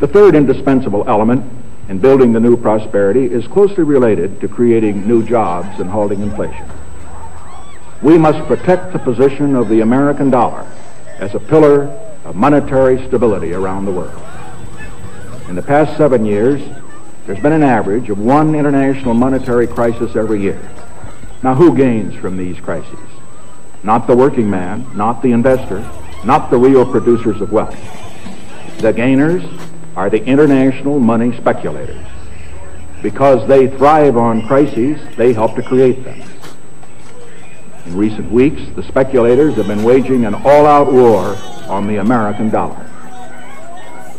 The third indispensable element in building the new prosperity is closely related to creating new jobs and halting inflation. We must protect the position of the American dollar as a pillar of monetary stability around the world. In the past seven years, there's been an average of one international monetary crisis every year. Now, who gains from these crises? Not the working man, not the investor, not the real producers of wealth. The gainers are the international money speculators. Because they thrive on crises, they help to create them. In recent weeks, the speculators have been waging an all-out war on the American dollar.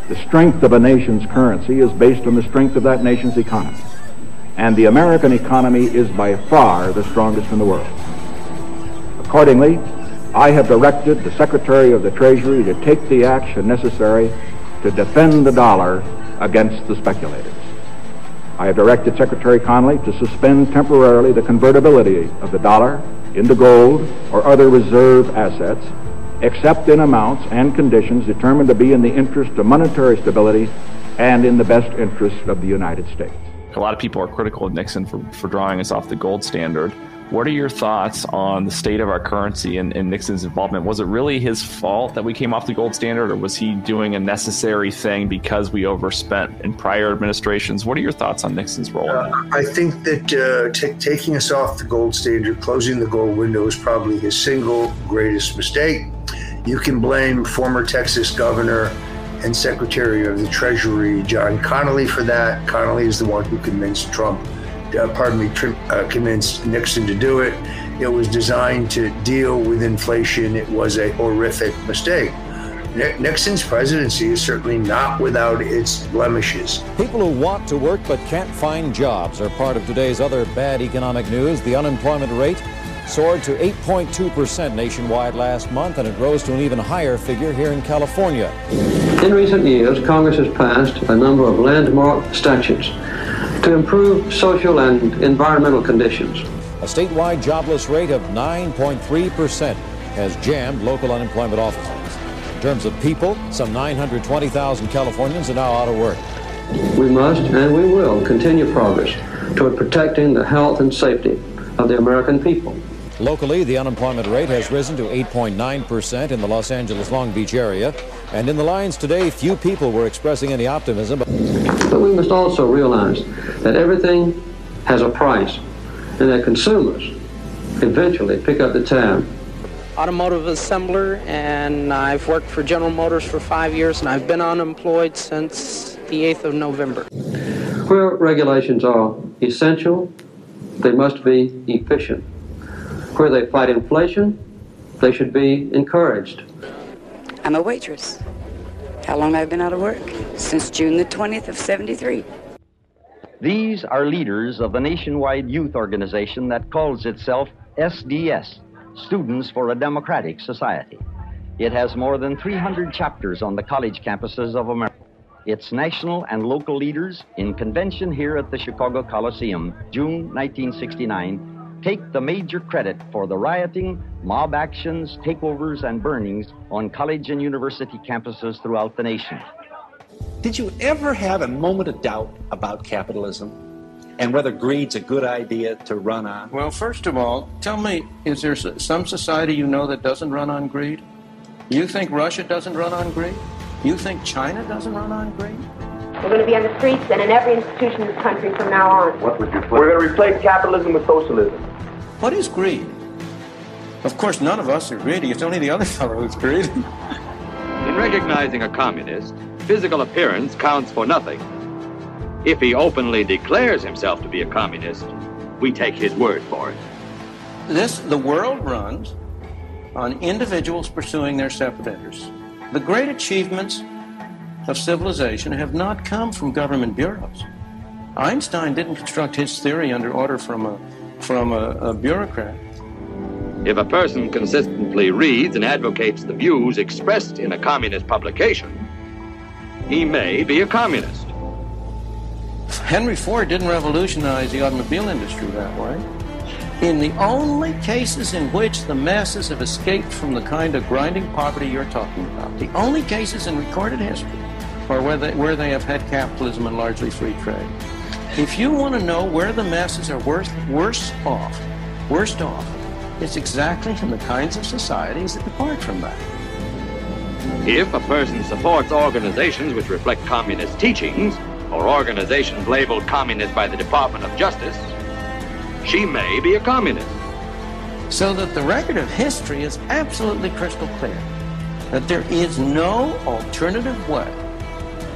The strength of a nation's currency is based on the strength of that nation's economy. And the American economy is by far the strongest in the world. Accordingly, I have directed the Secretary of the Treasury to take the action necessary to defend the dollar against the speculators. I have directed Secretary Connally to suspend temporarily the convertibility of the dollar into gold or other reserve assets except in amounts and conditions determined to be in the interest of monetary stability and in the best interest of the United States. A lot of people are critical of Nixon for, for drawing us off the gold standard. What are your thoughts on the state of our currency and, and, Nixon's involvement? Was it really his fault that we came off the gold standard, or was he doing a necessary thing because we overspent in prior administrations? What are your thoughts on Nixon's role? Uh, I think that uh, t- taking us off the gold standard, closing the gold window, is probably his single greatest mistake. You can blame former Texas Governor and Secretary of the Treasury John Connally for that. Connally is the one who convinced Trump, uh, pardon me, uh, convinced Nixon to do it. It was designed to deal with inflation. It was a horrific mistake. Nixon's presidency is certainly not without its blemishes. People who want to work but can't find jobs are part of today's other bad economic news. The unemployment rate soared to 8.2% nationwide last month, and it rose to an even higher figure here in California. In recent years, Congress has passed a number of landmark statutes to improve social and environmental conditions. A statewide jobless rate of 9.3% has jammed local unemployment offices. In terms of people, some 920,000 Californians are now out of work. We must and we will continue progress toward protecting the health and safety of the American people. Locally, the unemployment rate has risen to 8.9% in the Los Angeles Long Beach area. And in the lines today, few people were expressing any optimism. But we must also realize that everything has a price and that consumers eventually pick up the tab. Automotive assembler, and I've worked for General Motors for five years, and I've been unemployed since the 8th of November. Where regulations are essential, they must be efficient. Where they fight inflation, they should be encouraged. I'm a waitress. How long I've been out of work? Since June the 20th of 73. These are leaders of the nationwide youth organization that calls itself SDS, Students for a Democratic Society. It has more than 300 chapters on the college campuses of America. Its national and local leaders in convention here at the Chicago Coliseum, June 1969, take the major credit for the rioting, mob actions, takeovers, and burnings on college and university campuses throughout the nation. Did you ever have a moment of doubt about capitalism and whether greed's a good idea to run on? Well, first of all, tell me, is there some society you know that doesn't run on greed? You think Russia doesn't run on greed? You think China doesn't run on greed? We're going to be on the streets and in every institution in this country from now on. What would you put? We're going to replace capitalism with socialism. What is greed? Of course, none of us are greedy. It's only the other fellow who's greedy. In recognizing a communist, physical appearance counts for nothing. If he openly declares himself to be a communist, we take his word for it. This, the world runs on individuals pursuing their separate interests. The great achievements of civilization have not come from government bureaus. Einstein didn't construct his theory under order from a from a, a bureaucrat. If a person consistently reads and advocates the views expressed in a communist publication, he may be a communist. Henry Ford didn't revolutionize the automobile industry that way. In the only cases in which the masses have escaped from the kind of grinding poverty you're talking about, the only cases in recorded history or where they, where they have had capitalism and largely free trade. If you want to know where the masses are worse, worse off, worst off, it's exactly in the kinds of societies that depart from that. If a person supports organizations which reflect communist teachings, or organizations labeled communist by the Department of Justice, she may be a communist. So that the record of history is absolutely crystal clear that there is no alternative way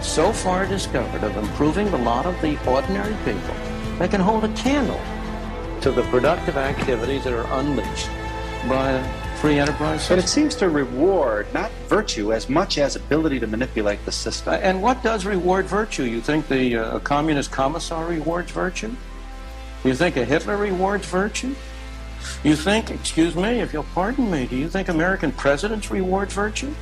so far discovered of improving the lot of the ordinary people that can hold a candle to the productive activities that are unleashed by free enterprise. But it seems to reward not virtue as much as ability to manipulate the system. And what does reward virtue? You think the uh, communist commissar rewards virtue? You think a Hitler rewards virtue? You think, excuse me, if you'll pardon me, do you think American presidents reward virtue?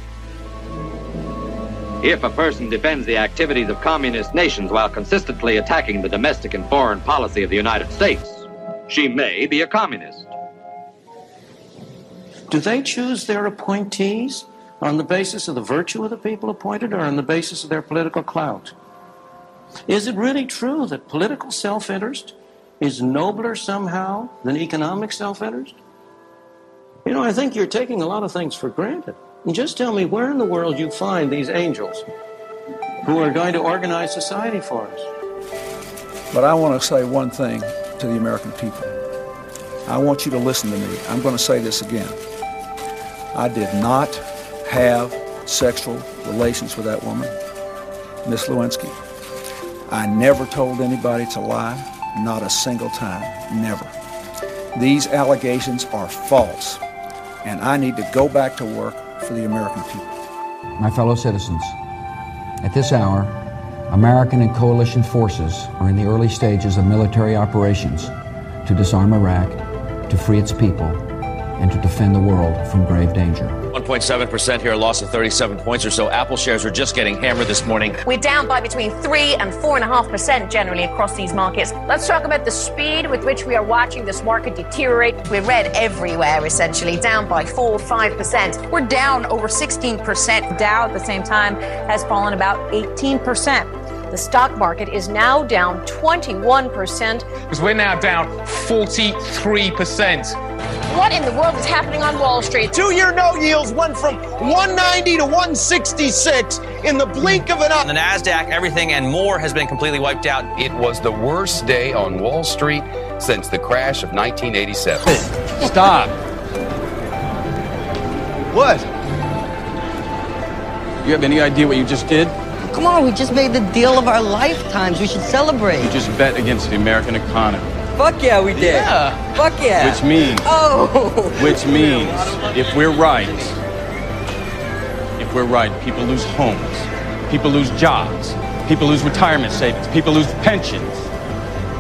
If a person defends the activities of communist nations while consistently attacking the domestic and foreign policy of the United States, she may be a communist. Do they choose their appointees on the basis of the virtue of the people appointed or on the basis of their political clout? Is it really true that political self interest is nobler somehow than economic self interest? You know, I think you're taking a lot of things for granted. Just tell me where in the world you find these angels who are going to organize society for us. But I want to say one thing to the American people. I want you to listen to me. I'm going to say this again. I did not have sexual relations with that woman, Miss Lewinsky. I never told anybody to lie, not a single time, never. These allegations are false, and I need to go back to work for the American people. My fellow citizens, at this hour, American and coalition forces are in the early stages of military operations to disarm Iraq, to free its people, and to defend the world from grave danger. 1.7% here, a loss of 37 points or so. Apple shares are just getting hammered this morning. We're down by between 3 and 4.5% generally across these markets. Let's talk about the speed with which we are watching this market deteriorate. We're red everywhere, essentially, down by 4 5%. We're down over 16%. Dow at the same time has fallen about 18%. The stock market is now down 21%. Because we're now down 43%. What in the world is happening on Wall Street? Two year note yields went from 190 to 166 in the blink of an eye. The NASDAQ, everything and more has been completely wiped out. It was the worst day on Wall Street since the crash of 1987. Stop. What? You have any idea what you just did? Come on, we just made the deal of our lifetimes. We should celebrate. You just bet against the American economy. Fuck yeah, we did. Yeah. Fuck yeah. Which means. Oh. Which means, if we're right, if we're right, people lose homes, people lose jobs, people lose retirement savings, people lose pensions.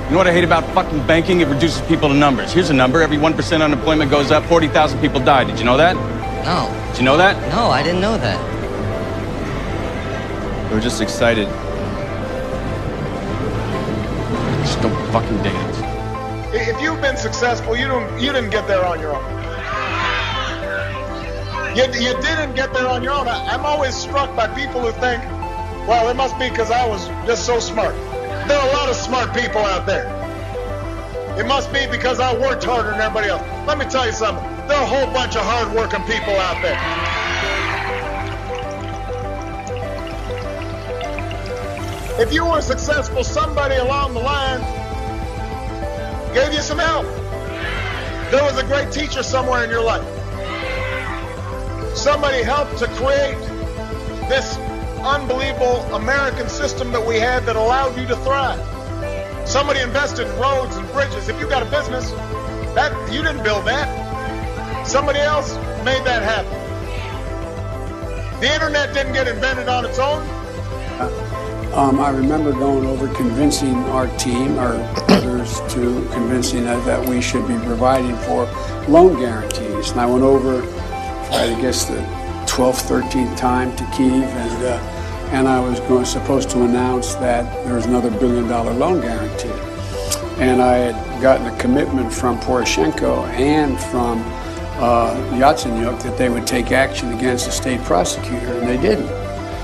You know what I hate about fucking banking? It reduces people to numbers. Here's a number: every one percent unemployment goes up, forty thousand people die. Did you know that? No. Did you know that? No, I didn't know that. We're just excited. Just don't fucking date it. You've been successful, you don't you didn't get there on your own. You, you didn't get there on your own. I, I'm always struck by people who think, well, it must be because I was just so smart. There are a lot of smart people out there. It must be because I worked harder than everybody else. Let me tell you something. There are a whole bunch of hard-working people out there. If you were successful, somebody along the line gave you some help. There was a great teacher somewhere in your life. Somebody helped to create this unbelievable American system that we had that allowed you to thrive. Somebody invested in roads and bridges. If you got a business, that you didn't build that. Somebody else made that happen. The internet didn't get invented on its own. Um, I remember going over convincing our team, or others, to convincing that we should be providing for loan guarantees. And I went over, I guess, the 12th, 13th time to Kiev, and uh, and I was going supposed to announce that there was another billion dollar loan guarantee. And I had gotten a commitment from Poroshenko and from uh, Yatsenyuk that they would take action against the state prosecutor, and they didn't.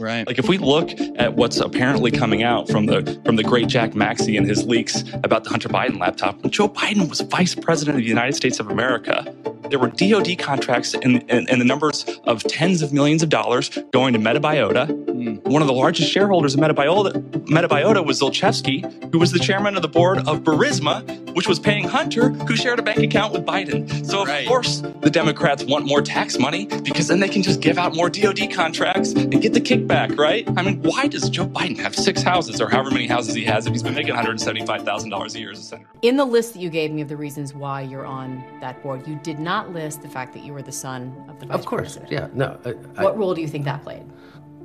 Right. Like if we look at what's apparently coming out from the from the great Jack Maxey and his leaks about the Hunter Biden laptop, Joe Biden was vice president of the United States of America, there were DoD contracts in, in, in the numbers of tens of millions of dollars going to Metabiota. Mm. One of the largest shareholders of Metabiota, Metabiota was Zlochevsky, who was the chairman of the board of Burisma, which was paying Hunter, who shared a bank account with Biden. So of right. course the Democrats want more tax money because then they can just give out more DoD contracts and get the kickback, right? I mean, why does Joe Biden have six houses or however many houses he has if he's been making $175,000 a year as a senator? In the list that you gave me of the reasons why you're on that board, you did not list the fact that you were the son of the vice President. Of course, president. yeah, no. I, What role do you think that played?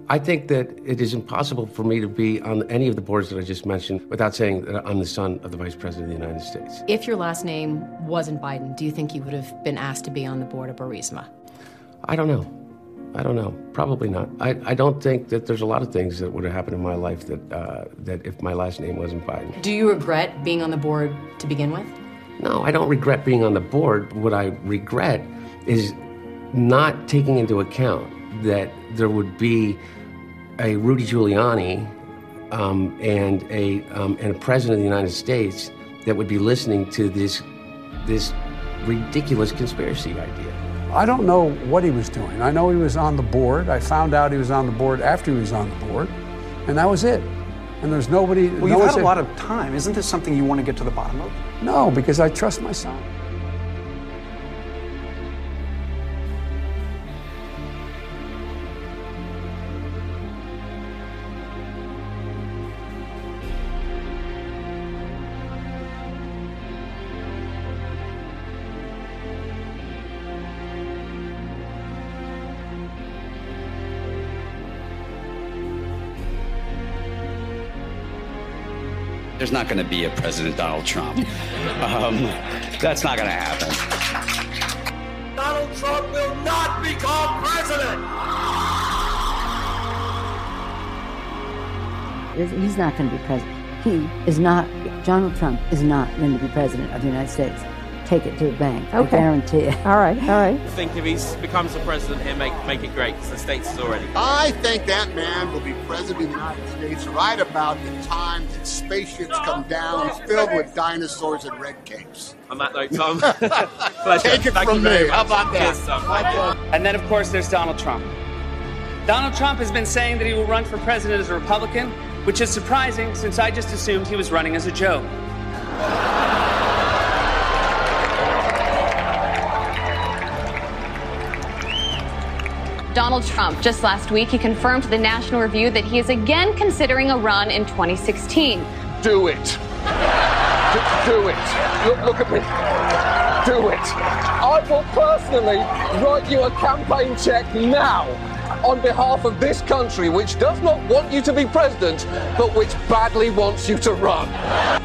I think that it is impossible for me to be on any of the boards that I just mentioned without saying that I'm the son of the Vice President of the United States. If your last name wasn't Biden, do you think you would have been asked to be on the board of Burisma? I don't know. I don't know. Probably not. I, I don't think that there's a lot of things that would have happened in my life that uh, that if my last name wasn't Biden. Do you regret being on the board to begin with? No, I don't regret being on the board. What I regret is not taking into account that there would be a Rudy Giuliani um, and a um, and a president of the United States that would be listening to this this ridiculous conspiracy idea. I don't know what he was doing. I know he was on the board. I found out he was on the board after he was on the board, and that was it. And there's nobody. Well, no you've had a lot of time. Isn't this something you want to get to the bottom of? No, because I trust my son. There's not going to be a President Donald Trump. Um, that's not going to happen. Donald Trump will not become president. He's not going to be president. He is not, Donald Trump is not going to be president of the United States. Take it to the bank. I Okay. guarantee it. All right, all right. I think if he becomes the president here, make make it great because the states is already. I think that man will be president of the United States right about the time that spaceships come down filled with dinosaurs and red capes. On that note, Tom, pleasure. Take it Thank from you very me. much. How about that? Cheers, Tom. And then, of course, there's Donald Trump. Donald Trump has been saying that he will run for president as a Republican, which is surprising since I just assumed he was running as a joke. Donald Trump, just last week, he confirmed to the National Review that he is again considering a run in 2016. Do it. D- do it. Look, look at me. Do it. I will personally write you a campaign check now on behalf of this country, which does not want you to be president, but which badly wants you to run.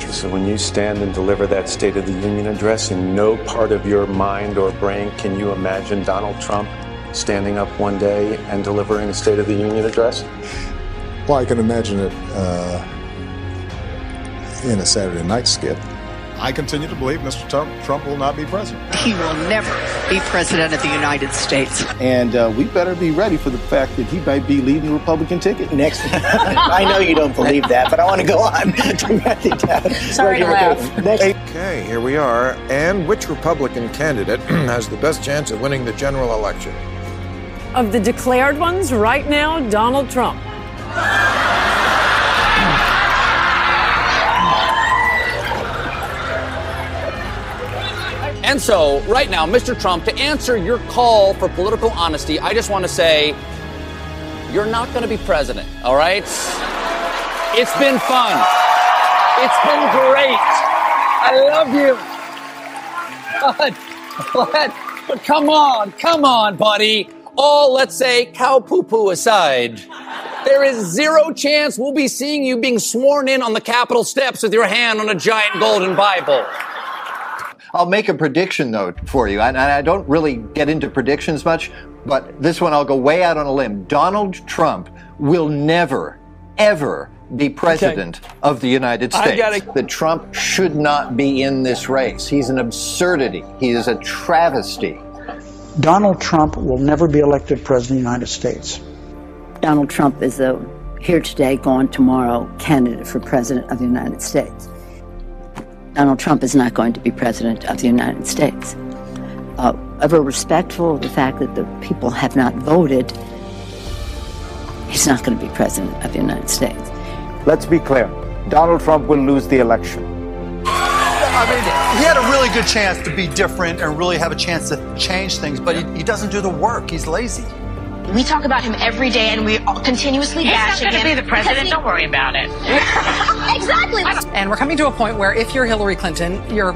So when you stand and deliver that State of the Union address, in no part of your mind or brain can you imagine Donald Trump standing up one day and delivering a State of the Union address? Well, I can imagine it uh, in a Saturday night skit. I continue to believe Mr. Trump, Trump will not be president. He will never be president of the United States. And uh, we better be ready for the fact that he might be leading the Republican ticket next. I know you don't believe that, but I want to go on to write it down. Sorry to laugh. Okay, here we are. And which Republican candidate has the best chance of winning the general election? Of the declared ones, right now, Donald Trump. And so, right now, Mr. Trump, to answer your call for political honesty, I just want to say you're not going to be president, all right? It's been fun. It's been great. I love you. But, but, but come on, come on, buddy. All, let's say, cow poo poo aside, there is zero chance we'll be seeing you being sworn in on the Capitol steps with your hand on a giant golden Bible. I'll make a prediction though for you, and I don't really get into predictions much, but this one I'll go way out on a limb. Donald Trump will never, ever be president okay. of the United States. Gotta... That Trump should not be in this race. He's an absurdity. He is a travesty. Donald Trump will never be elected president of the United States. Donald Trump is a here today, gone tomorrow candidate for president of the United States. Donald Trump is not going to be president of the United States. Uh, ever respectful of the fact that the people have not voted, he's not going to be president of the United States. Let's be clear Donald Trump will lose the election. I mean, he had a really good chance to be different and really have a chance to change things, but he, he doesn't do the work. He's lazy. We talk about him every day, and we continuously He's bash him. He's not going to be the president. He... Don't worry about it. exactly. And we're coming to a point where if you're Hillary Clinton, you're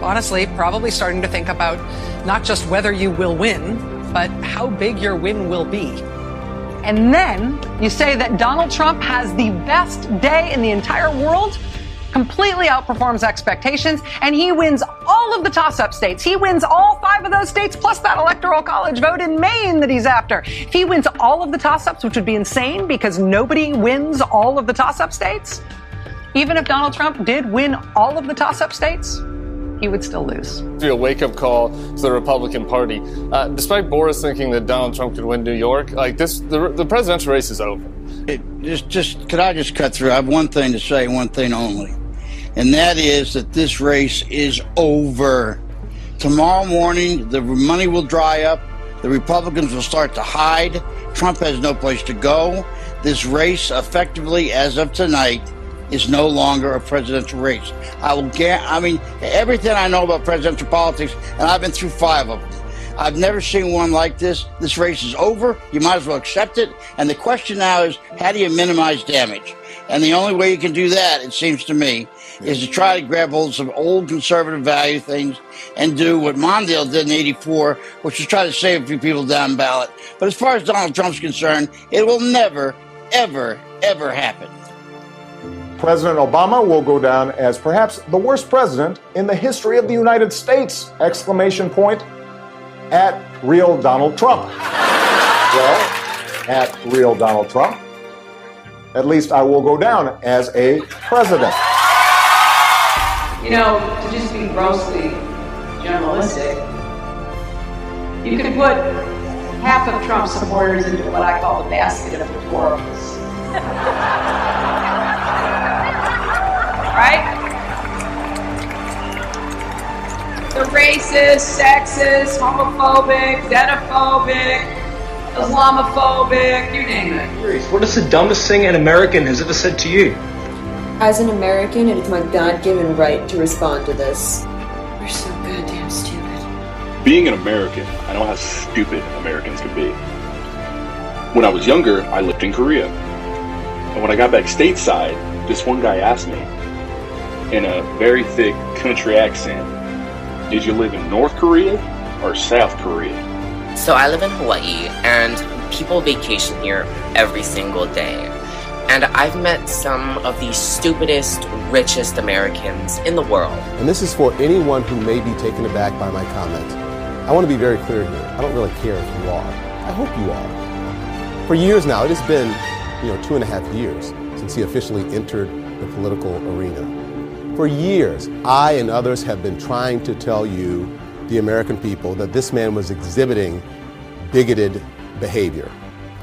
honestly probably starting to think about not just whether you will win, but how big your win will be. And then you say that Donald Trump has the best day in the entire world completely outperforms expectations, and he wins all of the toss up states. He wins all five of those states, plus that electoral college vote in Maine that he's after. If he wins all of the toss ups, which would be insane because nobody wins all of the toss up states, even if Donald Trump did win all of the toss up states, he would still lose. A wake up call to the Republican Party. Uh, despite Boris thinking that Donald Trump could win New York, like this, the, the presidential race is over. It, just, just, could I just cut through? I have one thing to say, one thing only and that is that this race is over. Tomorrow morning, the money will dry up. The Republicans will start to hide. Trump has no place to go. This race, effectively, as of tonight, is no longer a presidential race. I will get, I mean, everything I know about presidential politics, and I've been through five of them. I've never seen one like this. This race is over. You might as well accept it. And the question now is, how do you minimize damage? And the only way you can do that, it seems to me, is to try to grab hold of some old conservative value things and do what Mondale did in 84, which is try to save a few people down ballot. But as far as Donald Trump's concerned, it will never, ever, ever happen. President Obama will go down as perhaps the worst president in the history of the United States! Exclamation point at real Donald Trump. well, at real Donald Trump. At least I will go down as a president. You know, to just be grossly generalistic, you could put half of Trump supporters into what I call the basket of the deplorables. right? The racist, sexist, homophobic, xenophobic, Islamophobic, you name it. What is the dumbest thing an American has ever said to you? As an American, it is my God given right to respond to this. You're so goddamn stupid. Being an American, I know how stupid Americans can be. When I was younger, I lived in Korea. And when I got back stateside, this one guy asked me, in a very thick country accent, Did you live in North Korea or South Korea? So I live in Hawaii, and people vacation here every single day. And I've met some of the stupidest, richest Americans in the world. And this is for anyone who may be taken aback by my comment. I want to be very clear here. I don't really care if you are. I hope you are. For years now, it has been, you know, two and a half years since he officially entered the political arena. For years, I and others have been trying to tell you, the American people, that this man was exhibiting bigoted behavior.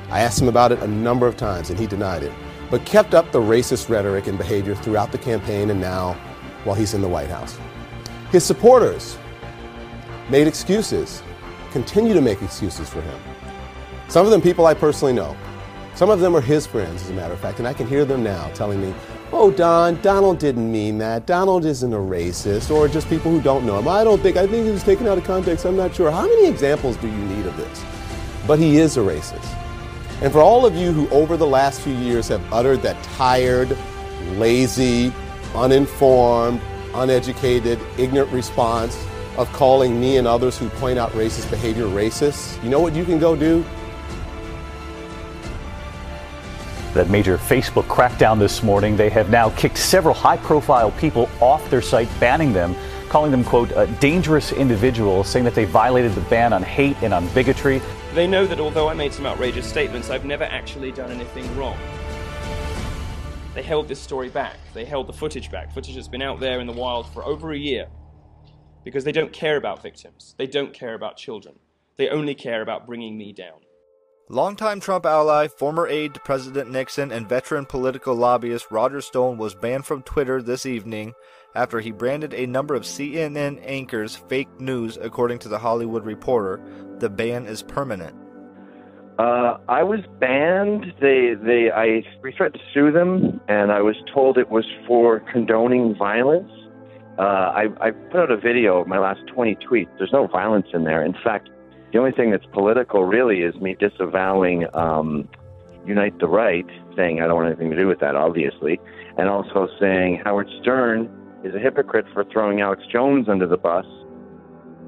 I asked him about it a number of times and he denied it but kept up the racist rhetoric and behavior throughout the campaign and now while he's in the White House. His supporters made excuses, continue to make excuses for him. Some of them people I personally know. Some of them are his friends, as a matter of fact, and I can hear them now telling me, oh, Don, Donald didn't mean that. Donald isn't a racist, or just people who don't know him. I don't think, I think he was taken out of context. I'm not sure. How many examples do you need of this? But he is a racist. And for all of you who over the last few years have uttered that tired, lazy, uninformed, uneducated, ignorant response, of calling me and others who point out racist behavior racist, you know what you can go do? That major Facebook crackdown this morning, they have now kicked several high profile people off their site, banning them, calling them, quote, dangerous individuals, saying that they violated the ban on hate and on bigotry. They know that although I made some outrageous statements, I've never actually done anything wrong. They held this story back. They held the footage back. Footage that's been out there in the wild for over a year because they don't care about victims. They don't care about children. They only care about bringing me down. Longtime Trump ally, former aide to President Nixon, and veteran political lobbyist Roger Stone was banned from Twitter this evening after he branded a number of CNN anchors fake news, according to the Hollywood Reporter. The ban is permanent. Uh, I was banned. They, they, I we tried to sue them, and I was told it was for condoning violence. Uh, I, I put out a video of my last 20 tweets. There's no violence in there. In fact, the only thing that's political really is me disavowing um, Unite the Right, saying I don't want anything to do with that, obviously, and also saying Howard Stern is a hypocrite for throwing Alex Jones under the bus.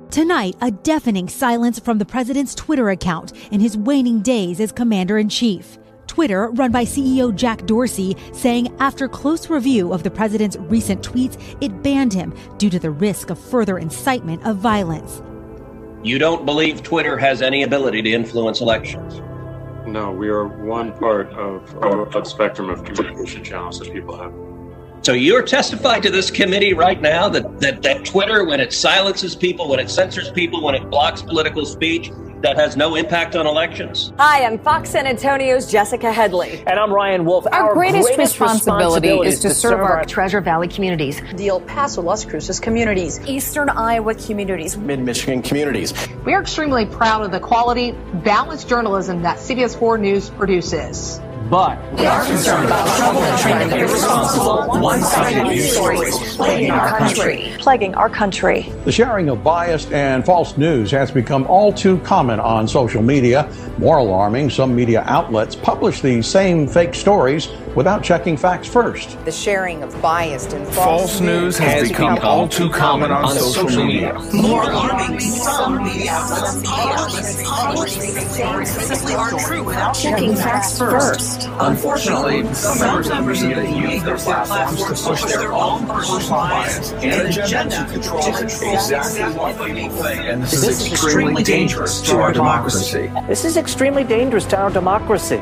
Tonight, a deafening silence from the president's Twitter account in his waning days as commander in chief. Twitter, run by CEO Jack Dorsey, saying after close review of the president's recent tweets, it banned him due to the risk of further incitement of violence. You don't believe Twitter has any ability to influence elections? No, we are one part of, a spectrum of communication channels that people have. So you're testifying to this committee right now that, that, that Twitter, when it silences people, when it censors people, when it blocks political speech, that has no impact on elections? Hi, I'm Fox San Antonio's Jessica Headley. And I'm Ryan Wolf. Our, our greatest, greatest responsibility, responsibility, is to, serve, serve our, our Treasure Valley communities, the El Paso, Las Cruces communities, Eastern Iowa communities, Mid Michigan communities. We are extremely proud of the quality, balanced journalism that CBS 4 News produces. But we are concerned about troubling and irresponsible, one-sided news stories plaguing our country. Plaguing our country. The sharing of biased and false news has become all too common on social media. More alarming, some media outlets publish these same fake stories without checking facts first. The sharing of biased and false, false news has, has become, become, all too common on, on social, social media. media. More alarming, some media outlets publish these stories simply aren't true without checking facts first. Unfortunately, some members of the media use their platforms to push their own personal bias and agenda to control exactly what people think. And this, this is extremely dangerous to our democracy. This is extremely dangerous to our democracy.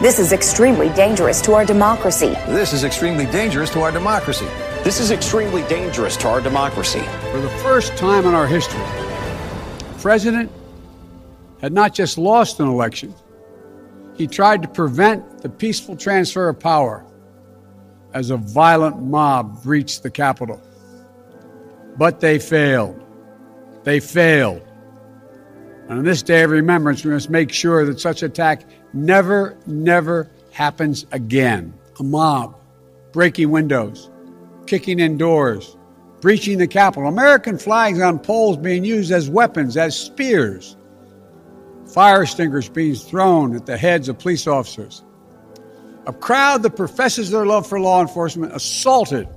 This is extremely dangerous to our democracy. This is extremely dangerous to our democracy. This is extremely dangerous to our democracy. For the first time in our history, President had not just lost an election, he tried to prevent the peaceful transfer of power as a violent mob breached the Capitol. But they failed. They failed. And on this day of remembrance, we must make sure that such attack never, never happens again. A mob breaking windows, kicking in doors, breaching the Capitol, American flags on poles being used as weapons, as spears fire extinguishers being thrown at the heads of police officers. A crowd that professes their love for law enforcement assaulted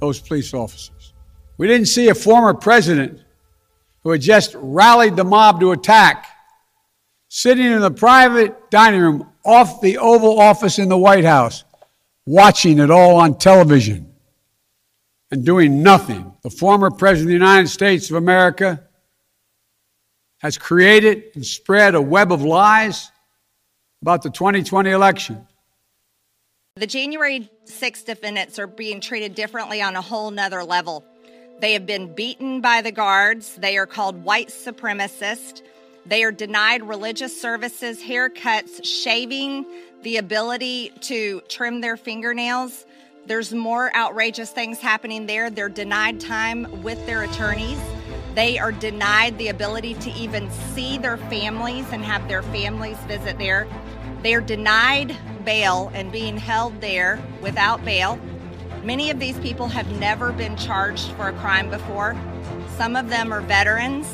those police officers. We didn't see a former president who had just rallied the mob to attack sitting in the private dining room off the Oval Office in the White House, watching it all on television and doing nothing. The former President of the United States of America has created and spread a web of lies about the 2020 election. The January 6 defendants are being treated differently on a whole nother level. They have been beaten by the guards. They are called white supremacists. They are denied religious services, haircuts, shaving, the ability to trim their fingernails. There's more outrageous things happening there. They're denied time with their attorneys. They are denied the ability to even see their families and have their families visit there. They are denied bail and being held there without bail. Many of these people have never been charged for a crime before. Some of them are veterans,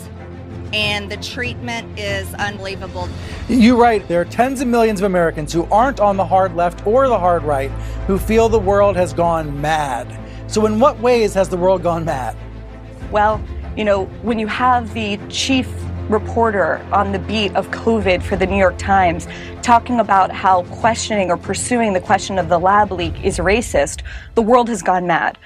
and the treatment is unbelievable. You write there are tens of millions of Americans who aren't on the hard left or the hard right who feel the world has gone mad. So, in what ways has the world gone mad? Well, you know, when you have the chief reporter on the beat of COVID for the New York Times talking about how questioning or pursuing the question of the lab leak is racist, the world has gone mad.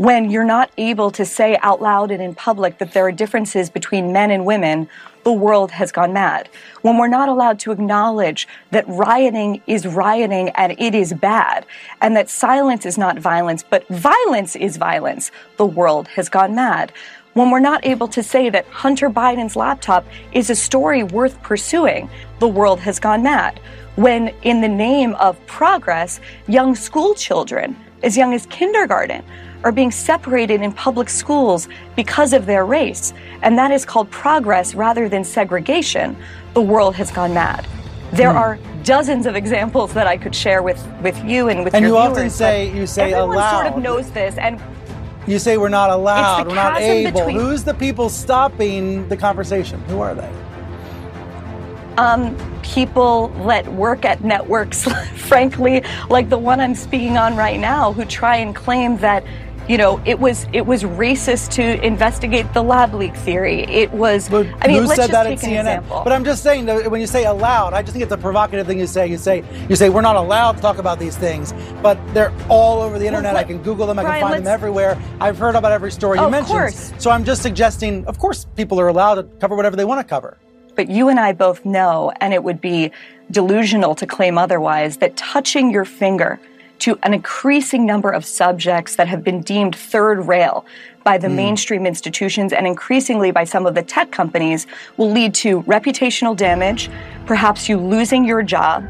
When you're not able to say out loud and in public that there are differences between men and women, the world has gone mad. When we're not allowed to acknowledge that rioting is rioting and it is bad, and that silence is not violence, but violence is violence, the world has gone mad when we're not able to say that Hunter Biden's laptop is a story worth pursuing, the world has gone mad. When, in the name of progress, young school children, as young as kindergarten, are being separated in public schools because of their race, and that is called progress rather than segregation, the world has gone mad. There hmm. are dozens of examples that I could share with, with you and with your and your you viewers. often say you say everyone aloud. sort of knows this, and you say we're not allowed, we're not able. Between... Who's the people stopping the conversation? Who are they? Um, people that work at networks, frankly, like the one I'm speaking on right now, who try and claim that you know, it was it was racist to investigate the lab leak theory. It was. But I mean, who let's said just that take at an CNN? example. But I'm just saying, that when you say allowed, I just think it's a provocative thing you say. You say you say we're not allowed to talk about these things, but they're all over the internet. Well, I can Google them. I Brian, can find them everywhere. I've heard about every story you mentioned. Of course. So I'm just suggesting, of course, people are allowed to cover whatever they want to cover. But you and I both know, and it would be delusional to claim otherwise, that touching your finger to an increasing number of subjects that have been deemed third rail by the Hmm. mainstream institutions and increasingly by some of the tech companies will lead to reputational damage, perhaps you losing your job.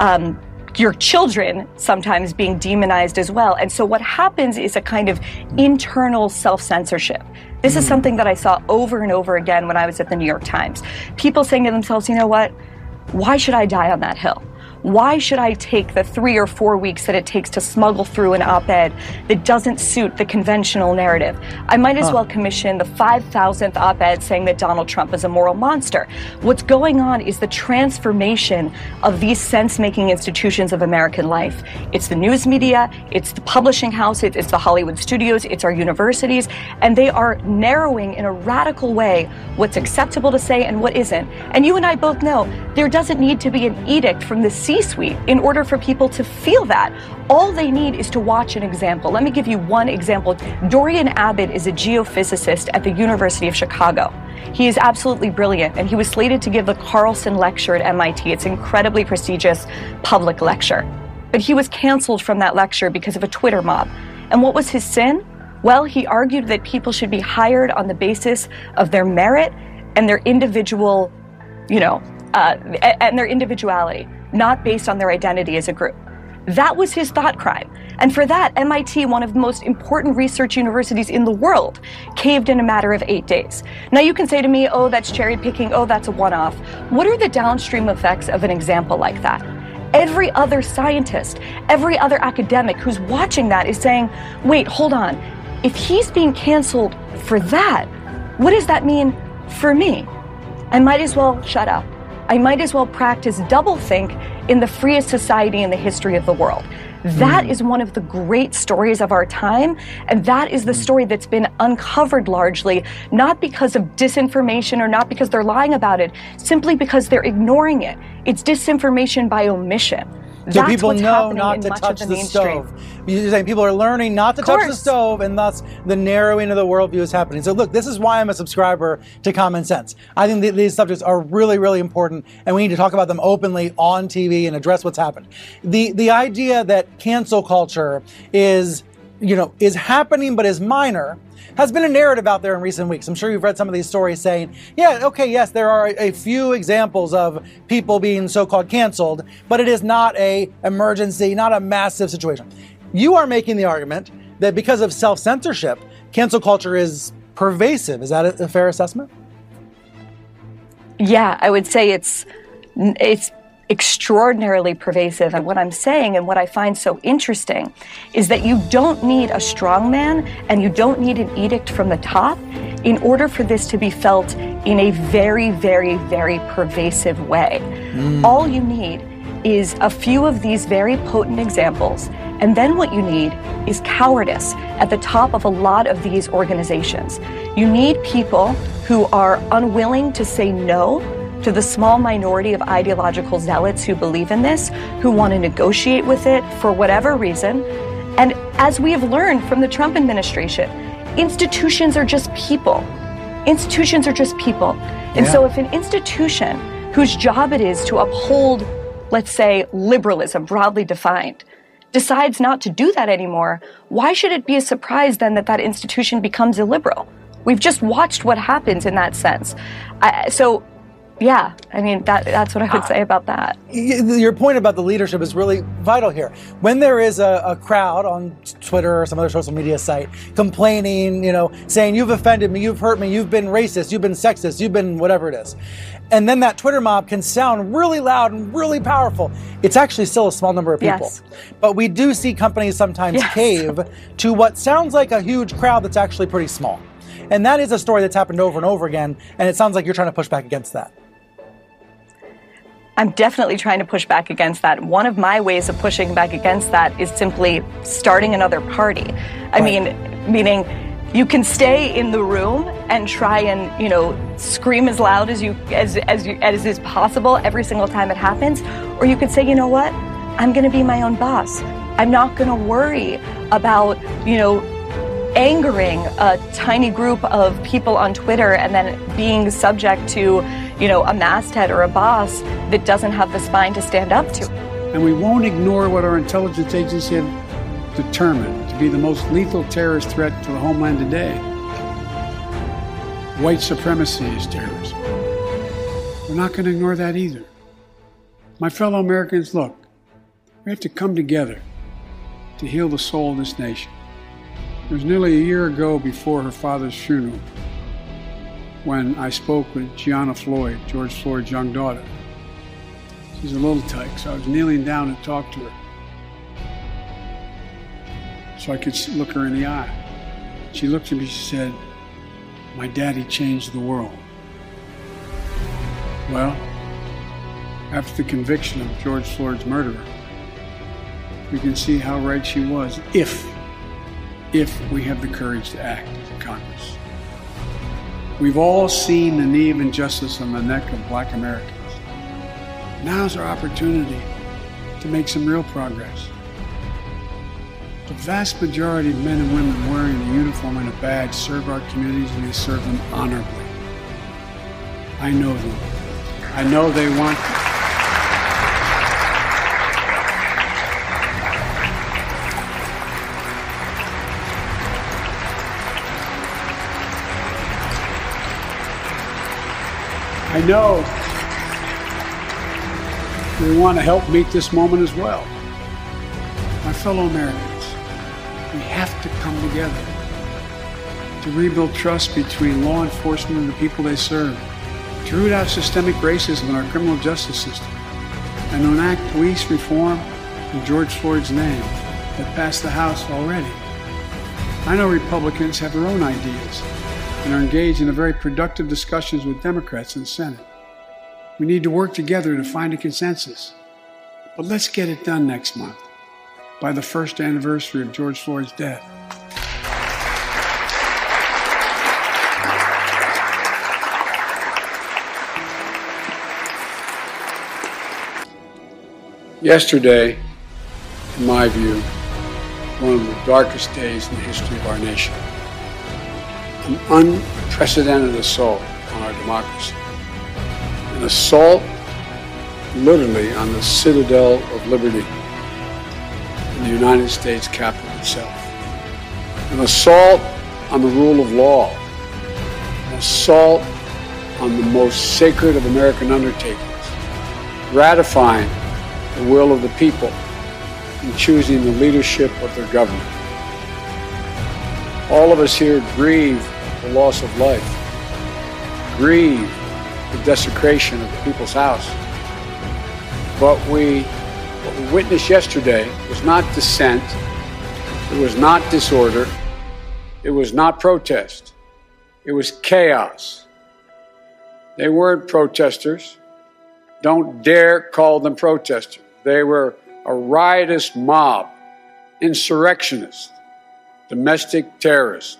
Um, your children sometimes being demonized as well. And so what happens is a kind of internal self censorship. This is something that I saw over and over again when I was at the New York Times. People saying to themselves, you know what? Why should I die on that hill? Why should I take the three or four weeks that it takes to smuggle through an op ed that doesn't suit the conventional narrative? I might as Huh. well commission the 5,000th op ed saying that Donald Trump is a moral monster. What's going on is the transformation of these sense making institutions of American life. It's the news media, it's the publishing house, it's the Hollywood studios, it's our universities, and they are narrowing in a radical way what's acceptable to say and what isn't. And you and I both know there doesn't need to be an edict from the C suite in order for people to feel that. All they need is to watch an example. Let me give you one example. Dorian Abbott is a geophysicist at the University of Chicago. He is absolutely brilliant, and he was slated to give the Carlson Lecture at MIT. It's an incredibly prestigious public lecture. But he was canceled from that lecture because of a Twitter mob. And what was his sin? Well, he argued that people should be hired on the basis of their merit and their individual, you know, uh, and their individuality, not based on their identity as a group. That was his thought crime. And for that, MIT, one of the most important research universities in the world, caved in a matter of eight days. Now you can say to me, oh, that's cherry picking, oh, that's a one off. What are the downstream effects of an example like that? Every other scientist, every other academic who's watching that is saying, wait, hold on. If he's being canceled for that, what does that mean for me? I might as well shut up. I might as well practice doublethink in the freest society in the history of the world. That hmm. is one of the great stories of our time, and that is the hmm. story that's been uncovered largely, not because of disinformation or not because they're lying about it, simply because they're ignoring it. It's disinformation by omission. So That's people know not to touch the, the, stove. You're saying people are learning not to touch the stove, and thus the narrowing of the worldview is happening. So look, this is why I'm a subscriber to Common Sense. I think that these subjects are really, really important, and we need to talk about them openly on TV and address what's happened. The the idea that cancel culture is, you know, is happening but is minor has been a narrative out there in recent weeks. I'm sure you've read some of these stories saying, yeah, okay, yes, there are a, few examples of people being so-called canceled, but it is not a emergency, not a massive situation. You are making the argument that because of self-censorship, cancel culture is pervasive. Is that a fair assessment? Yeah, I would say it's it's extraordinarily pervasive. And what I'm saying and what I find so interesting is that you don't need a strong man and you don't need an edict from the top in order for this to be felt in a very, very, very pervasive way. Mm. All you need is a few of these very potent examples. And then what you need is cowardice at the top of a lot of these organizations. You need people who are unwilling to say no to the small minority of ideological zealots who believe in this, who want to negotiate with it for whatever reason. And as we have learned from the Trump administration, institutions are just people. Institutions are just people. And yeah. so if an institution whose job it is to uphold, let's say, liberalism, broadly defined, decides not to do that anymore, why should it be a surprise then that that institution becomes illiberal? We've just watched what happens in that sense. I, so yeah, I mean that that's what I would ah. say about that. Your point about the leadership is really vital here. When there is a, a, crowd on Twitter or some other social media site complaining, you know, saying you've offended me, you've hurt me, you've been racist, you've been sexist, you've been whatever it is, and then that Twitter mob can sound really loud and really powerful. It's actually still a small number of people, yes. but we do see companies sometimes yes. cave to what sounds like a huge crowd that's actually pretty small. And that is a story that's happened over and over again, and it sounds like you're trying to push back against that. I'm definitely trying to push back against that. One of my ways of pushing back against that is simply starting another party. I right. mean, meaning you can stay in the room and try and you know scream as loud as you as as you, as is possible every single time it happens, or you could say, you know what, I'm going to be my own boss. I'm not going to worry about you know angering a tiny group of people on Twitter and then being subject to you know, a masthead or a boss that doesn't have the spine to stand up to. And we won't ignore what our intelligence agencies have determined to be the most lethal terrorist threat to the homeland today. White supremacy is terrorism. We're not going to ignore that either. My fellow Americans, look, we have to come together to heal the soul of this nation. It was nearly a year ago before her father's funeral when I spoke with Gianna Floyd, George Floyd's young daughter. She's a little tyke, so I was kneeling down and talked to her so I could look her in the eye. She looked at me, she said, My daddy changed the world. Well, after the conviction of George Floyd's murderer, we can see how right she was if, if we have the courage to act a Congress. We've all seen the knee of injustice on the neck of black Americans. Now's our opportunity to make some real progress. The vast majority of men and women wearing a uniform and a badge serve our communities and they serve them honorably. I know them. I know they want I know we want to help meet this moment as well. My fellow Americans, we have to come together to rebuild trust between law enforcement and the people they serve, to root out systemic racism in our criminal justice system, and enact police reform in George Floyd's name that passed the House already. I know Republicans have their own ideas and are engaged in a very productive discussions with Democrats in the Senate. We need to work together to find a consensus. But let's get it done next month, by the first anniversary of George Floyd's death. Yesterday, in my view, one of the darkest days in the history of our nation an unprecedented assault on our democracy. An assault literally on the citadel of liberty in the United States Capitol itself. An assault on the rule of law. An assault on the most sacred of American undertakings. Ratifying the will of the people in choosing the leadership of their government. All of us here grieve the loss of life, grieve the desecration of the people's house. But we, what we witnessed yesterday was not dissent, it was not disorder, it was not protest, it was chaos. They weren't protesters. Don't dare call them protesters. They were a riotous mob, insurrectionists, domestic terrorists.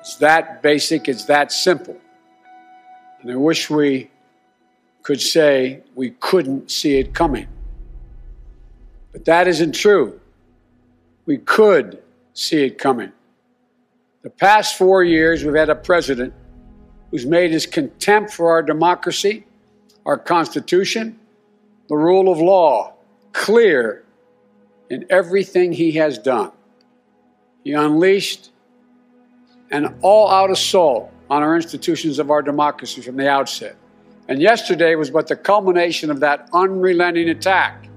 It's that basic, it's that simple. And I wish we could say we couldn't see it coming. But that isn't true. We could see it coming. The past four years, we've had a president who's made his contempt for our democracy, our Constitution, the rule of law clear in everything he has done. He unleashed an all out assault on our institutions of our democracy from the outset. And yesterday was but the culmination of that unrelenting attack.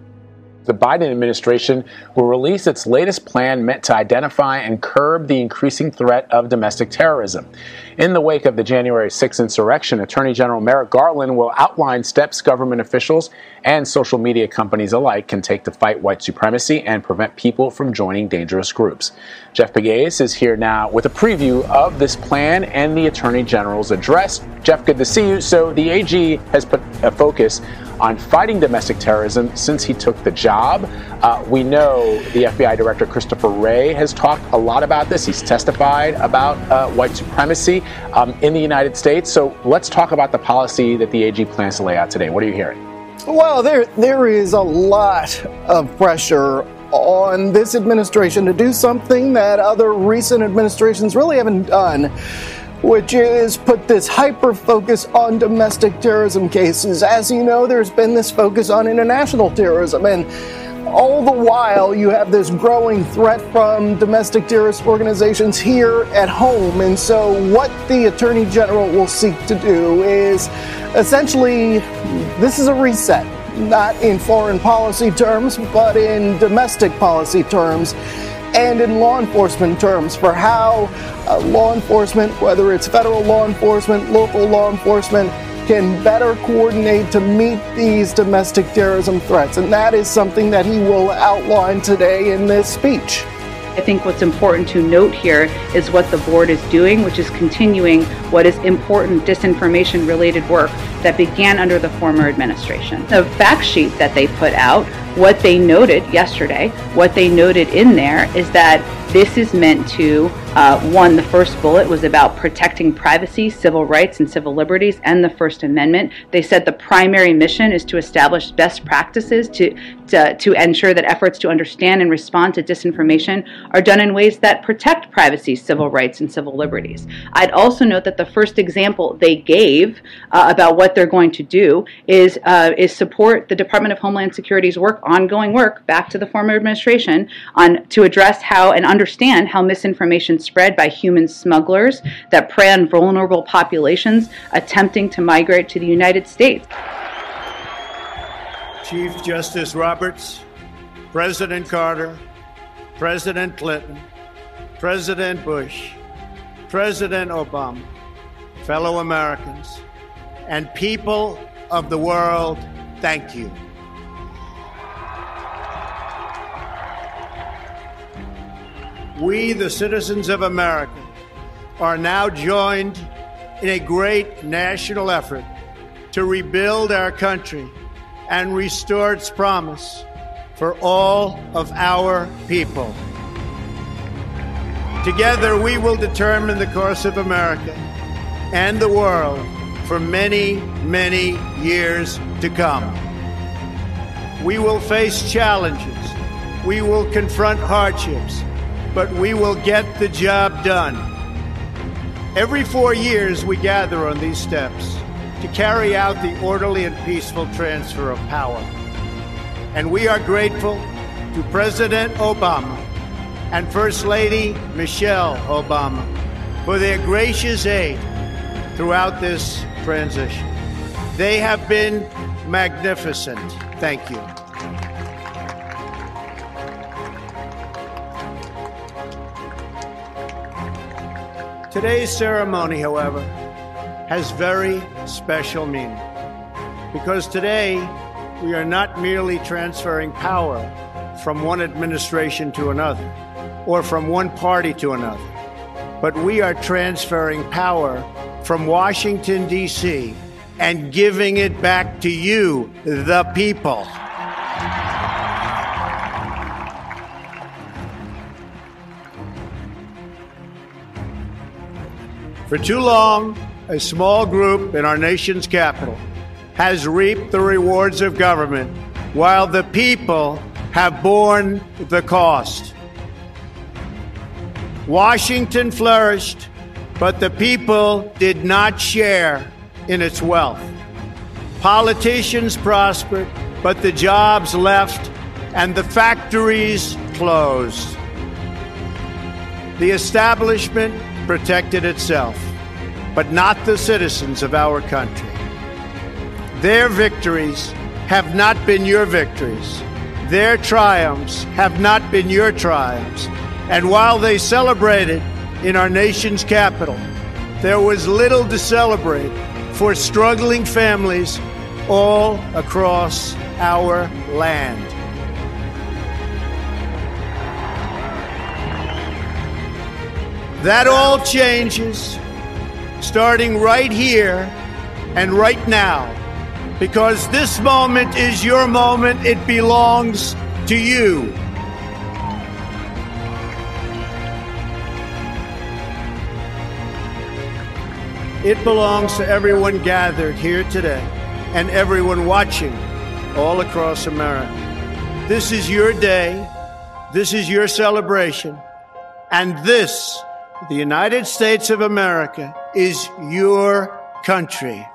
The Biden administration will release its latest plan meant to identify and curb the increasing threat of domestic terrorism. In the wake of the January 6th insurrection, Attorney General Merrick Garland will outline steps government officials and social media companies alike can take to fight white supremacy and prevent people from joining dangerous groups. Jeff Pegues is here now with a preview of this plan and the Attorney General's address. Jeff, good to see you. So, the AG has put a focus on fighting domestic terrorism since he took the job. Uh, we know the FBI Director Christopher Wray has talked a lot about this. He's testified about uh, white supremacy um, in the United States. So let's talk about the policy that the AG plans to lay out today. What are you hearing? Well, there there is a lot of pressure on this administration to do something that other recent administrations really haven't done, which is put this hyper focus on domestic terrorism cases. As you know, there's been this focus on international terrorism and all the while, you have this growing threat from domestic terrorist organizations here at home. And so, what the Attorney General will seek to do is essentially this is a reset, not in foreign policy terms, but in domestic policy terms and in law enforcement terms for how uh, law enforcement, whether it's federal law enforcement, local law enforcement, can better coordinate to meet these domestic terrorism threats. And that is something that he will outline today in this speech. I think what's important to note here is what the board is doing, which is continuing what is important disinformation related work that began under the former administration. The fact sheet that they put out, what they noted yesterday, what they noted in there is that this is meant to uh, one, the first bullet was about protecting privacy, civil rights, and civil liberties, and the First Amendment. They said the primary mission is to establish best practices to, to, to ensure that efforts to understand and respond to disinformation are done in ways that protect privacy, civil rights, and civil liberties. I'd also note that the first example they gave uh, about what they're going to do is, uh, is support the Department of Homeland Security's work, ongoing work, back to the former administration, on to address how and understand how misinformation spread by human smugglers that prey on vulnerable populations attempting to migrate to the United States. Chief Justice Roberts, President Carter, President Clinton, President Bush, President Obama, fellow Americans, and people of the world, thank you. We, the citizens of America, are now joined in a great national effort to rebuild our country and restore its promise for all of our people. Together, we will determine the course of America and the world for many, many years to come. We will face challenges. We will confront hardships but we will get the job done. Every four years, we gather on these steps to carry out the orderly and peaceful transfer of power. And we are grateful to President Obama and First Lady Michelle Obama for their gracious aid throughout this transition. They have been magnificent. Thank you. Today's ceremony, however, has very special meaning because today we are not merely transferring power from one administration to another or from one party to another, but we are transferring power from Washington, D.C. and giving it back to you, the people. For too long, a small group in our nation's capital has reaped the rewards of government while the people have borne the cost. Washington flourished, but the people did not share in its wealth. Politicians prospered, but the jobs left and the factories closed. The establishment protected itself, but not the citizens of our country. Their victories have not been your victories. Their triumphs have not been your triumphs. And while they celebrated in our nation's capital, there was little to celebrate for struggling families all across our land. That all changes starting right here and right now because this moment is your moment, it belongs to you. It belongs to everyone gathered here today and everyone watching all across America. This is your day. This is your celebration. And this, the United States of America, is your country.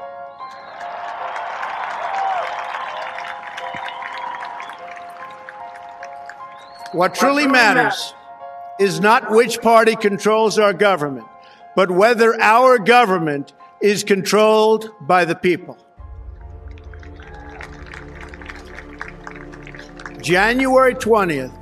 What truly matters is not which party controls our government, but whether our government is controlled by the people. January 20th,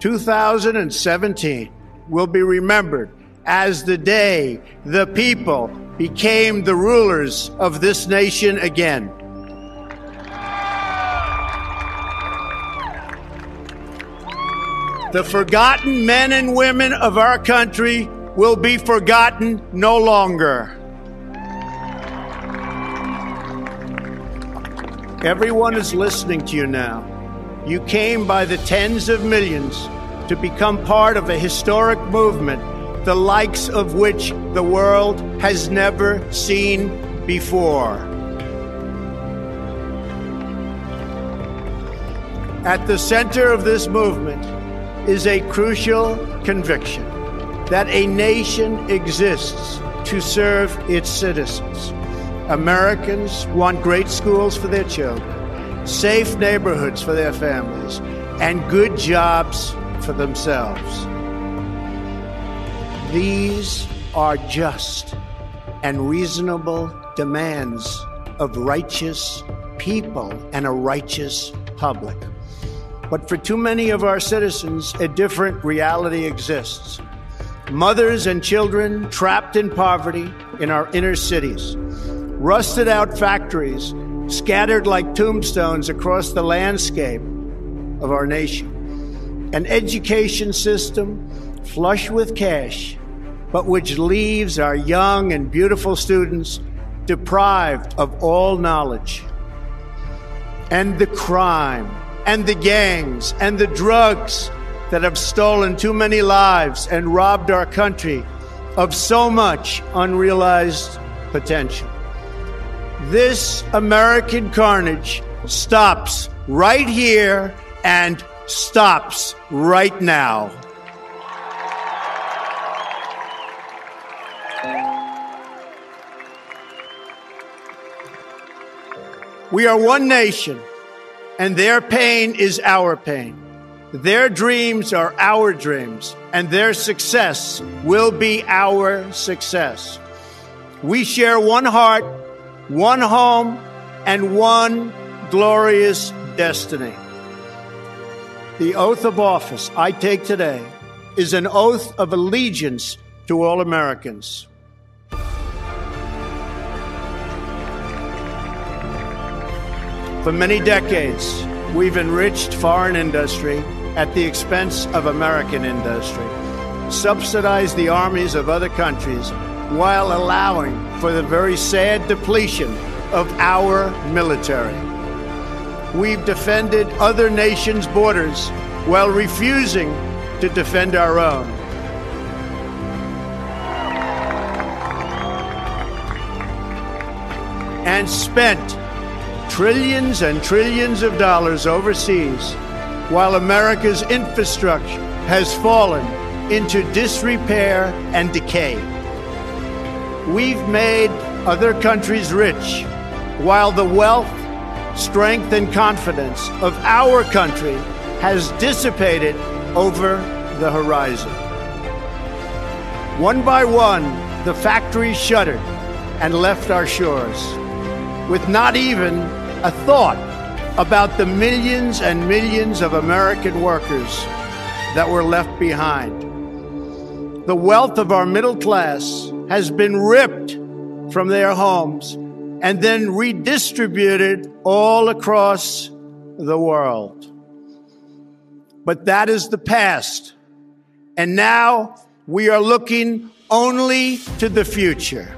2017 will be remembered as the day the people became the rulers of this nation again. The forgotten men and women of our country will be forgotten no longer. Everyone is listening to you now. You came by the tens of millions to become part of a historic movement, the likes of which the world has never seen before. At the center of this movement is a crucial conviction that a nation exists to serve its citizens. Americans want great schools for their children, safe neighborhoods for their families, and good jobs for themselves. These are just and reasonable demands of righteous people and a righteous public. But for too many of our citizens, a different reality exists. Mothers and children trapped in poverty in our inner cities, rusted out factories scattered like tombstones across the landscape of our nation, an education system flush with cash, but which leaves our young and beautiful students deprived of all knowledge, and the crime and the gangs and the drugs that have stolen too many lives and robbed our country of so much unrealized potential. This American carnage stops right here and stops right now. We are one nation and their pain is our pain. Their dreams are our dreams, and their success will be our success. We share one heart, one home, and one glorious destiny. The oath of office I take today is an oath of allegiance to all Americans. For many decades, we've enriched foreign industry at the expense of American industry, subsidized the armies of other countries while allowing for the very sad depletion of our military. We've defended other nations' borders while refusing to defend our own. And spent trillions and trillions of dollars overseas while America's infrastructure has fallen into disrepair and decay. We've made other countries rich while the wealth, strength, and confidence of our country has dissipated over the horizon. One by one, the factories shuttered and left our shores with not even a thought about the millions and millions of American workers that were left behind. The wealth of our middle class has been ripped from their homes and then redistributed all across the world. But that is the past. And now we are looking only to the future.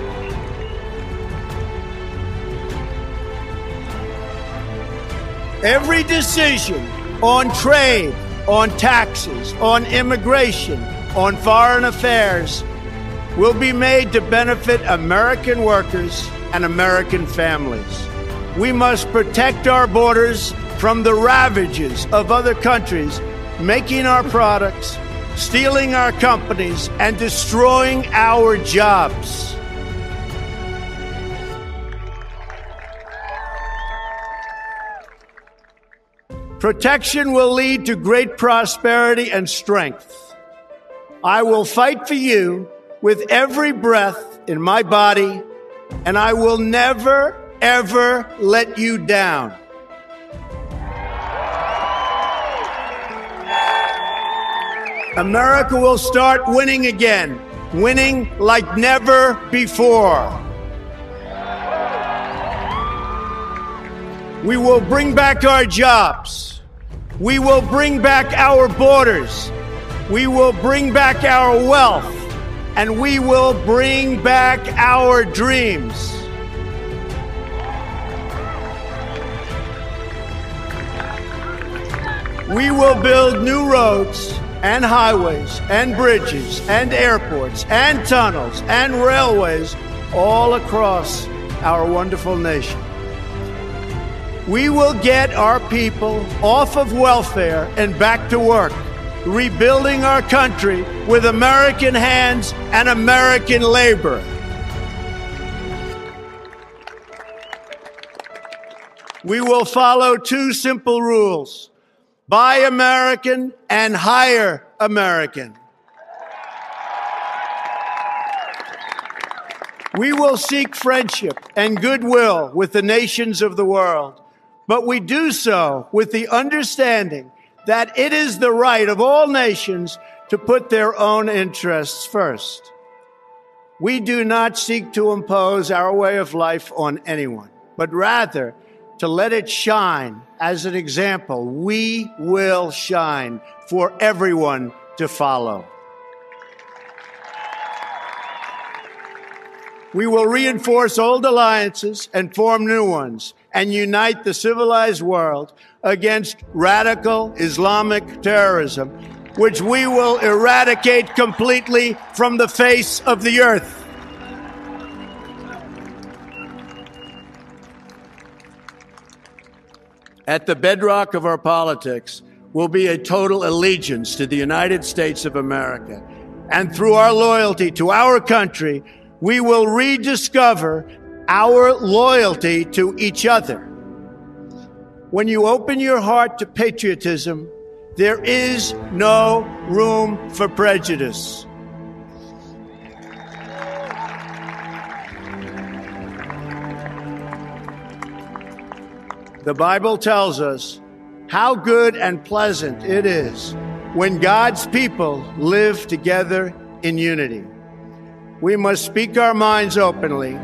Every decision on trade, on taxes, on immigration, on foreign affairs will be made to benefit American workers and American families. We must protect our borders from the ravages of other countries making our products, stealing our companies, and destroying our jobs. Protection will lead to great prosperity and strength. I will fight for you with every breath in my body, and I will never, ever let you down. America will start winning again, winning like never before. We will bring back our jobs. We will bring back our borders. We will bring back our wealth. And we will bring back our dreams. We will build new roads and highways and bridges and airports and tunnels and railways all across our wonderful nation. We will get our people off of welfare and back to work, rebuilding our country with American hands and American labor. We will follow two simple rules buy American and hire American. We will seek friendship and goodwill with the nations of the world, but we do so with the understanding that it is the right of all nations to put their own interests first. We do not seek to impose our way of life on anyone, but rather to let it shine as an example. We will shine for everyone to follow. We will reinforce old alliances and form new ones and unite the civilized world against radical Islamic terrorism, which we will eradicate completely from the face of the earth. at the bedrock of our politics will be a total allegiance to the United States of America. And through our loyalty to our country, we will rediscover our loyalty to each other. When you open your heart to patriotism, there is no room for prejudice. The Bible tells us how good and pleasant it is when God's people live together in unity. We must speak our minds openly,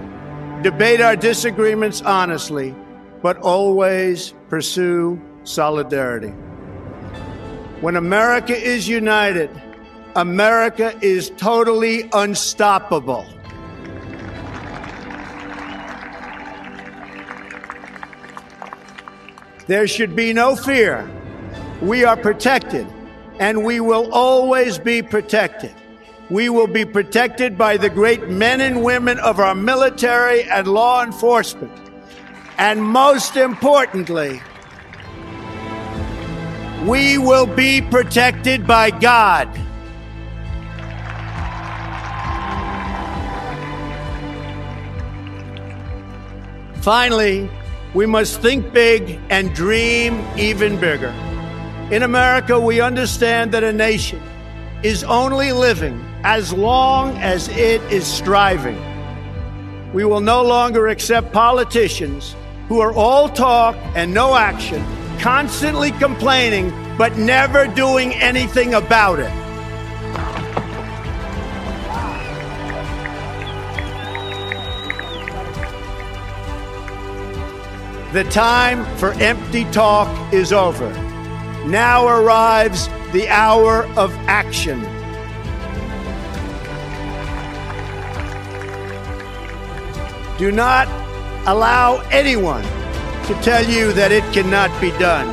debate our disagreements honestly, but always pursue solidarity. When America is united, America is totally unstoppable. There should be no fear. We are protected, and we will always be protected. We will be protected by the great men and women of our military and law enforcement. And most importantly, we will be protected by God. Finally, we must think big and dream even bigger. In America, we understand that a nation is only living as long as it is striving. We will no longer accept politicians who are all talk and no action, constantly complaining, but never doing anything about it. The time for empty talk is over. Now arrives the hour of action. Do not allow anyone to tell you that it cannot be done.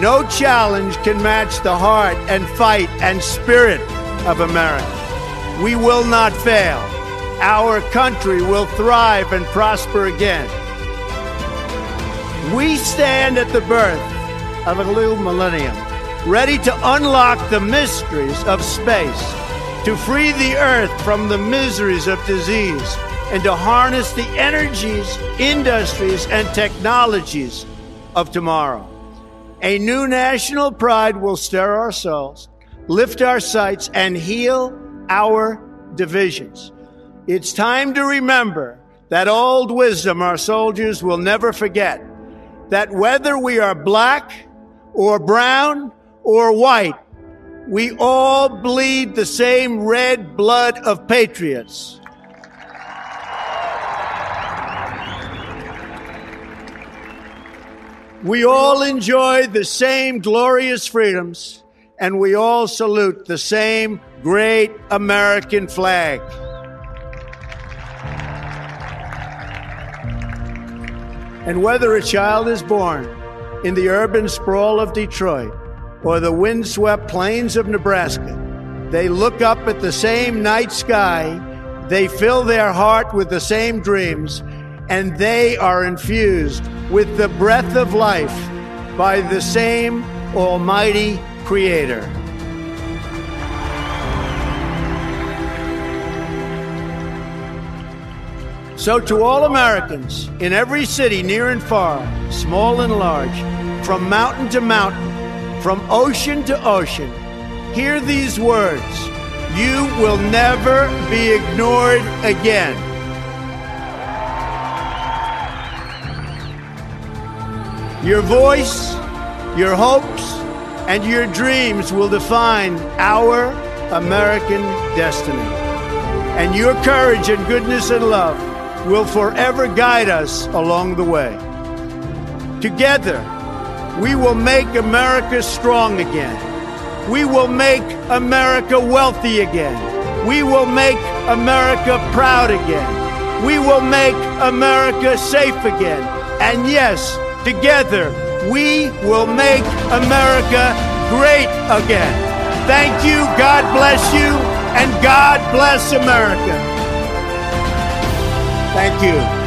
No challenge can match the heart and fight and spirit of America. We will not fail. Our country will thrive and prosper again. We stand at the birth of a new millennium, ready to unlock the mysteries of space, to free the earth from the miseries of disease, and to harness the energies, industries, and technologies of tomorrow. A new national pride will stir our souls, lift our sights, and heal our divisions. It's time to remember that old wisdom our soldiers will never forget that whether we are black or brown or white, we all bleed the same red blood of patriots. We all enjoy the same glorious freedoms, and we all salute the same great American flag. And whether a child is born in the urban sprawl of Detroit or the windswept plains of Nebraska, they look up at the same night sky, they fill their heart with the same dreams, and they are infused with the breath of life by the same Almighty Creator. So, to all Americans in every city, near and far, small and large, from mountain to mountain, from ocean to ocean, hear these words You will never be ignored again. Your voice, your hopes, and your dreams will define our American destiny. And your courage and goodness and love will forever guide us along the way. Together, we will make America strong again. We will make America wealthy again. We will make America proud again. We will make America safe again. And yes, together, we will make America great again. Thank you, God bless you, and God bless America. Thank you.